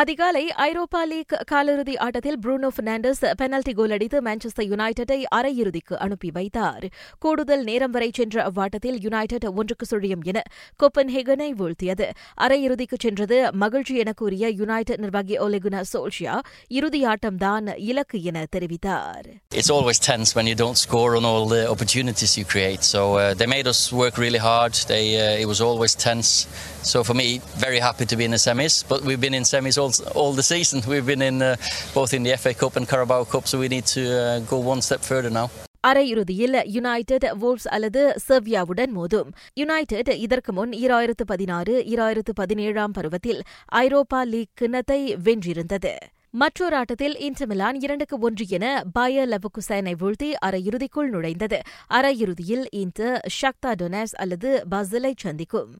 அதிகாலை ஐரோப்பா லீக் காலிறுதி ஆட்டத்தில் ப்ரூனோ பெர்னாண்டஸ் பெனல்டி கோல் அடித்து மான்செஸ்டர் யுனைடெட்டை அரையிறுதிக்கு அனுப்பி வைத்தார் கூடுதல் நேரம் வரை சென்ற அவ்வாட்டத்தில் யுனைடெட் ஒன்றுக்கு சுழியும் என கொப்பன் கோப்பன்ஹேகனை வீழ்த்தியது அரையிறுதிக்கு சென்றது மகிழ்ச்சி என கூறிய யுனைடெட் நிர்வாகி ஒலெகுனா சோல்ஷியா இறுதி ஆட்டம்தான் இலக்கு என தெரிவித்தார் It's always tense when you don't score on all the opportunities you create. So uh, they made us work really hard. They, uh, it was always tense. So for me, very happy to be in the semis. But we've been in semis all, all the season. We've been in uh, both in the FA Cup and Carabao Cup. So we need to uh, go one step further now. அரையிறுதியில் United Wales அல்லது செர்பியாவுடன் மோதும் United இதற்கு முன் ஈராயிரத்து பதினாறு ஈராயிரத்து பதினேழாம் பருவத்தில் ஐரோப்பா லீக் கிண்ணத்தை வென்றிருந்தது மற்றொரு ஆட்டத்தில் இன்டர் மிலான் இரண்டுக்கு ஒன்று என பயர் லெவகுசைனை வீழ்த்தி அரையிறுதிக்குள் நுழைந்தது அரையிறுதியில் இன்டர் ஷக்தா டொனாஸ் அல்லது பசிலை சந்திக்கும்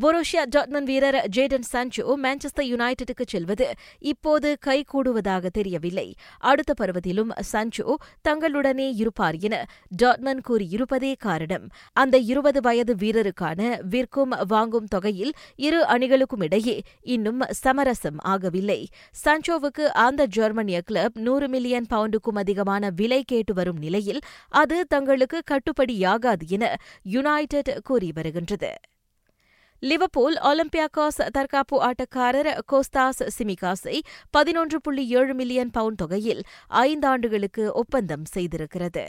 பொரோஷியா டாட்மன் வீரர் ஜேடன் சான்சோ மான்செஸ்டர் யுனைடெடுக்கு செல்வது இப்போது கைகூடுவதாக தெரியவில்லை. அடுத்த பருவத்திலும் சான்சோ தங்களுடனே இருப்பார் என டாட்மன் கூறியிருப்பதே காரணம். அந்த இருபது வயது வீரருக்கான விற்கும் வாங்கும் தொகையில் இரு அணிகளுக்கும் இடையே இன்னும் சமரசம் ஆகவில்லை. சான்சோவுக்கு அந்த ஜெர்மனிய கிளப் நூறு மில்லியன் பவுண்டுக்கும் அதிகமான விலை கேட்டு வரும் நிலையில் அது தங்களுக்கு கட்டுப்படியாகாது என யுனைடெட் கூறி வருகின்றது. லிவர்பூல் ஒலிம்பியாகாஸ் தற்காப்பு ஆட்டக்காரர் கோஸ்தாஸ் சிமிகாஸை பதினொன்று புள்ளி ஏழு மில்லியன் பவுண்ட் தொகையில் ஐந்தாண்டுகளுக்கு ஒப்பந்தம் செய்திருக்கிறது.